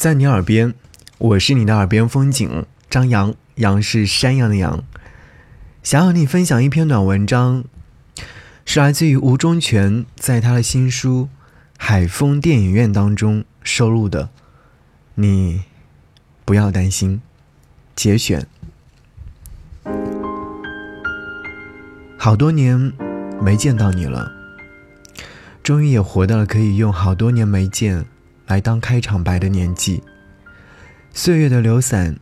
在你耳边，我是你的耳边风景张扬，杨是山羊的羊。想和你分享一篇短文章，是来自于吴忠全在他的新书《海风电影院》当中收录的。你不要担心，节选。好多年没见到你了，终于也活到了可以用好多年没见来当开场白的年纪。岁月的流散，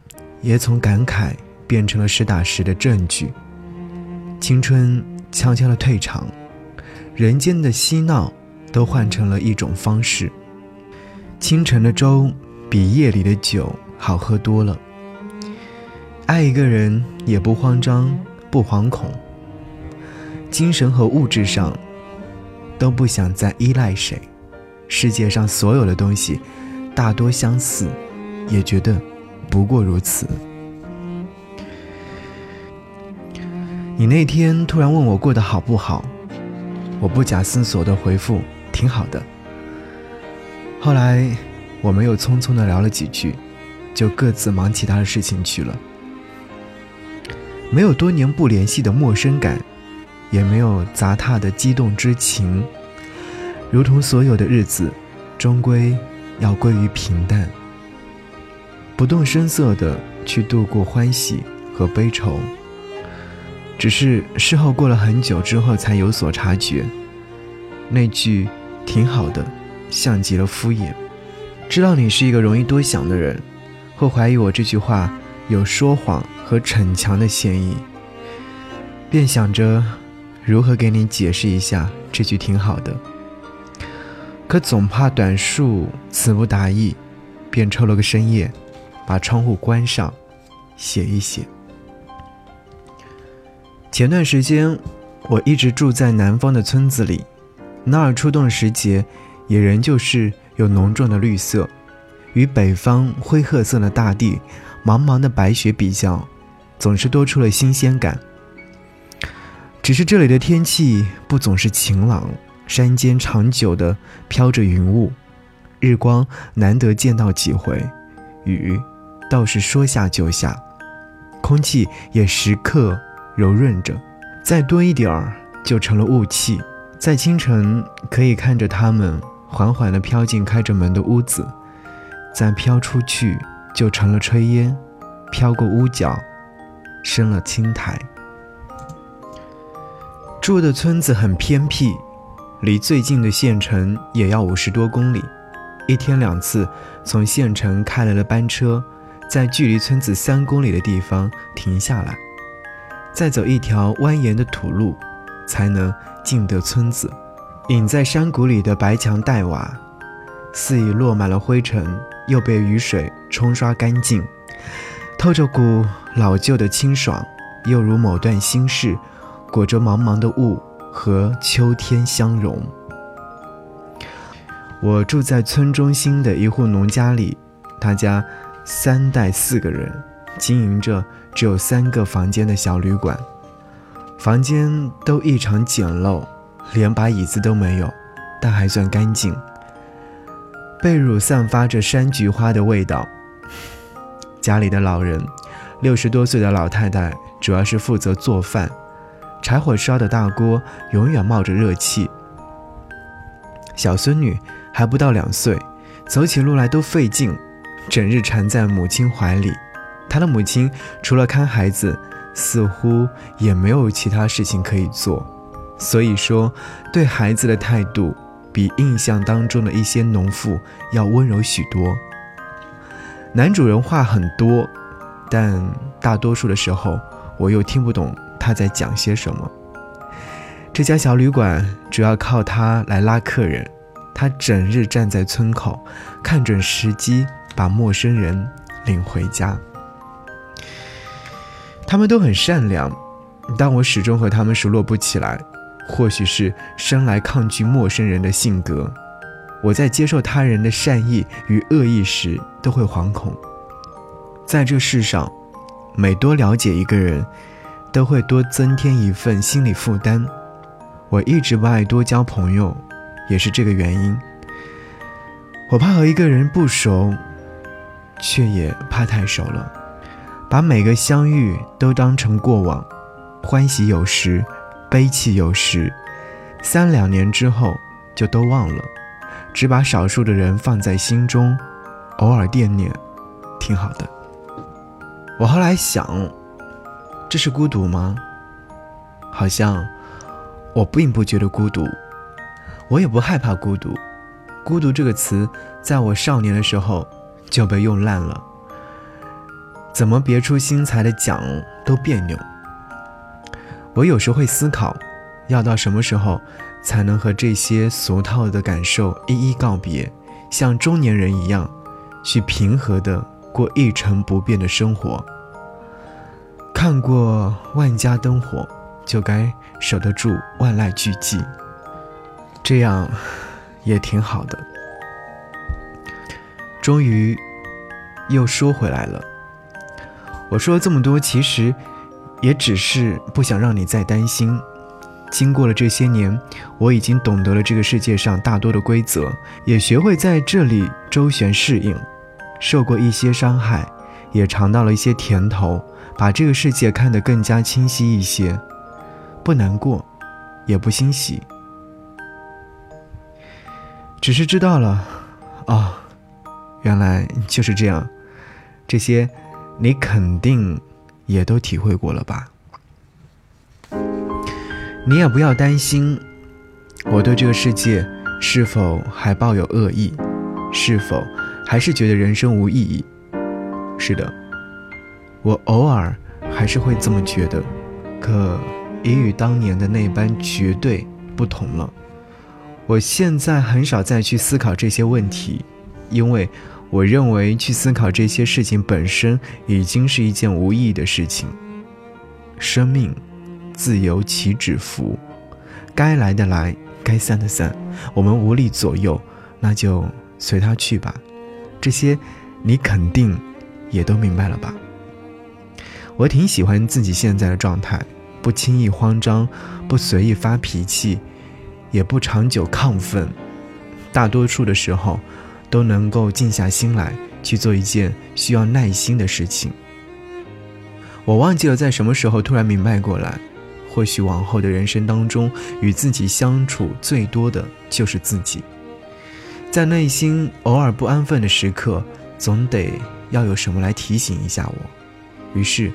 也从感慨变成了实打实的证据。青春悄悄的退场，人间的嬉闹都换成了一种方式。清晨的粥比夜里的酒好喝多了。爱一个人也不慌张，不惶恐。精神和物质上都不想再依赖谁。世界上所有的东西大多相似，也觉得不过如此。你那天突然问我过得好不好，我不假思索的回复挺好的。后来我们又匆匆的聊了几句，就各自忙其他的事情去了。没有多年不联系的陌生感，也没有杂沓的激动之情，如同所有的日子，终归要归于平淡。不动声色的去度过欢喜和悲愁。只是事后过了很久之后，才有所察觉。那句“挺好的”，像极了敷衍。知道你是一个容易多想的人，会怀疑我这句话有说谎和逞强的嫌疑，便想着如何给你解释一下这句“挺好的”。可总怕短数词不达意，便抽了个深夜，把窗户关上，写一写。前段时间，我一直住在南方的村子里，那儿初冬时节，也仍旧是有浓重的绿色，与北方灰褐色的大地、茫茫的白雪比较，总是多出了新鲜感。只是这里的天气不总是晴朗，山间长久的飘着云雾，日光难得见到几回，雨倒是说下就下，空气也时刻。柔润着，再多一点儿就成了雾气。在清晨，可以看着它们缓缓地飘进开着门的屋子，再飘出去就成了炊烟，飘过屋角，升了青苔。住的村子很偏僻，离最近的县城也要五十多公里，一天两次从县城开来的班车，在距离村子三公里的地方停下来。再走一条蜿蜒的土路，才能进得村子。隐在山谷里的白墙黛瓦，似已落满了灰尘，又被雨水冲刷干净，透着股老旧的清爽，又如某段心事，裹着茫茫的雾和秋天相融。我住在村中心的一户农家里，他家三代四个人。经营着只有三个房间的小旅馆，房间都异常简陋，连把椅子都没有，但还算干净。被褥散发着山菊花的味道。家里的老人，六十多岁的老太太，主要是负责做饭，柴火烧的大锅永远冒着热气。小孙女还不到两岁，走起路来都费劲，整日缠在母亲怀里。她的母亲除了看孩子，似乎也没有其他事情可以做，所以说对孩子的态度比印象当中的一些农妇要温柔许多。男主人话很多，但大多数的时候我又听不懂他在讲些什么。这家小旅馆主要靠他来拉客人，他整日站在村口，看准时机把陌生人领回家。他们都很善良，但我始终和他们熟络不起来。或许是生来抗拒陌生人的性格，我在接受他人的善意与恶意时都会惶恐。在这世上，每多了解一个人，都会多增添一份心理负担。我一直不爱多交朋友，也是这个原因。我怕和一个人不熟，却也怕太熟了，把每个相遇都当成过往，欢喜有时，悲戚有时，三两年之后就都忘了，只把少数的人放在心中，偶尔惦念，挺好的。我后来想，这是孤独吗？好像我并不觉得孤独，我也不害怕孤独。孤独这个词，在我少年的时候就被用烂了，怎么别出心裁的讲都别扭。我有时会思考，要到什么时候才能和这些俗套的感受一一告别，像中年人一样，去平和的过一成不变的生活。看过万家灯火，就该守得住万籁俱寂。这样。也挺好的。终于，又说回来了。我说了这么多，其实也只是不想让你再担心。经过了这些年，我已经懂得了这个世界上大多的规则，也学会在这里周旋适应。受过一些伤害，也尝到了一些甜头，把这个世界看得更加清晰一些。不难过，也不欣喜。只是知道了，哦，原来就是这样。这些，你肯定也都体会过了吧？你也不要担心，我对这个世界是否还抱有恶意，是否还是觉得人生无意义？是的，我偶尔还是会这么觉得，可已与当年的那般绝对不同了。我现在很少再去思考这些问题，因为我认为去思考这些事情本身已经是一件无意义的事情。生命，自由其止福，该来的来，该散的散，我们无力左右，那就随他去吧。这些，你肯定也都明白了吧？我挺喜欢自己现在的状态，不轻易慌张，不随意发脾气。也不长久亢奋，大多数的时候，都能够静下心来去做一件需要耐心的事情。我忘记了在什么时候突然明白过来，或许往后的人生当中，与自己相处最多的就是自己。在内心偶尔不安分的时刻，总得要有什么来提醒一下我。于是，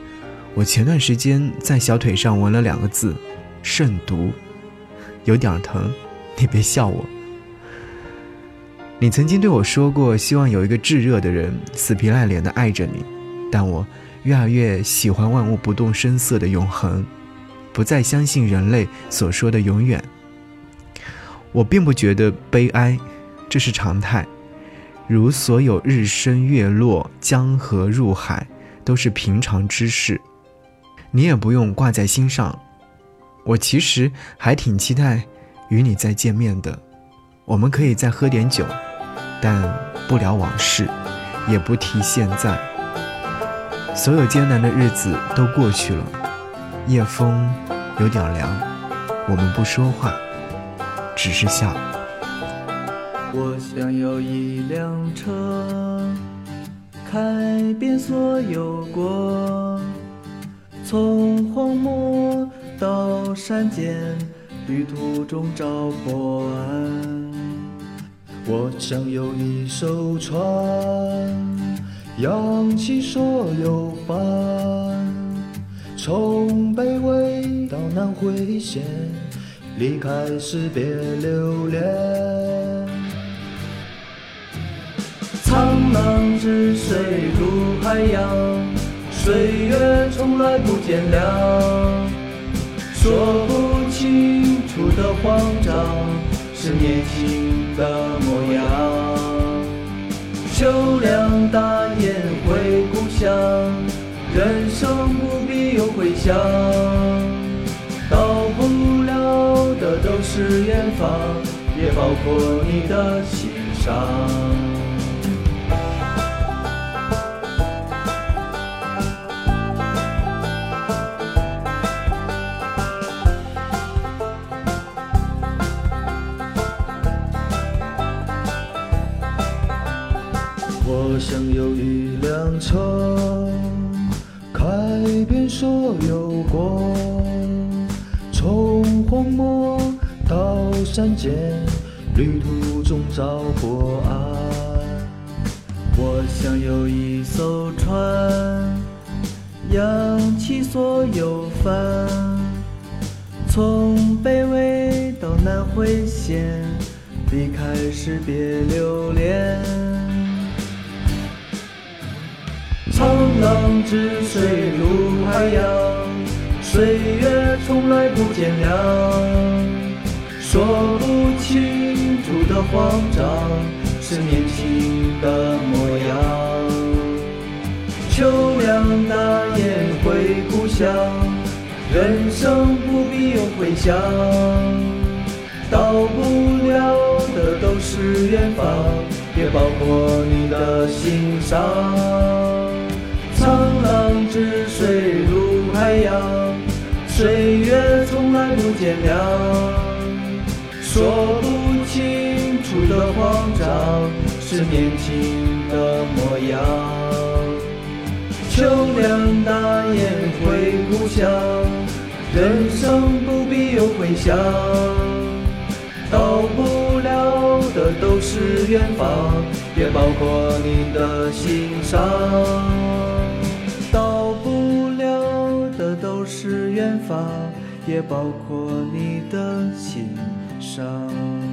我前段时间在小腿上纹了两个字：慎独。有点疼，你别笑我。你曾经对我说过，希望有一个炙热的人死皮赖脸的爱着你，但我越来越喜欢万物不动声色的永恒，不再相信人类所说的永远。我并不觉得悲哀，这是常态，如所有日升月落、江河入海，都是平常之事，你也不用挂在心上。我其实还挺期待与你再见面的，我们可以再喝点酒，但不聊往事，也不提现在。所有艰难的日子都过去了，夜风有点凉，我们不说话，只是笑。我想要一辆车，开遍所有国，从荒漠。到山间，旅途中找波安。我想有一艘船，扬起所有帆，从北纬到南回线，离开时别留恋。沧浪之水入海洋，岁月从来不见谅。说不清楚的慌张，是年轻的模样。秋凉大雁回故乡，人生不必有回响。到不了的都是远方，也包括你的心上。我想有一辆车，开遍所有国，从荒漠到山间，旅途中找过爱。我想有一艘船，扬起所有帆，从北纬到南回线，离开时别留恋。浪之水入海洋，岁月从来不见凉。说不清楚的慌张，是年轻的模样。秋凉大雁回故乡，人生不必有回响。到不了的都是远方，也包括你的心上。不见凉。说不清楚的慌张，是年轻的模样。秋凉大雁回故乡，人生不必有回响。到不了的都是远方，也包括你的心上。是远方，也包括你的心上。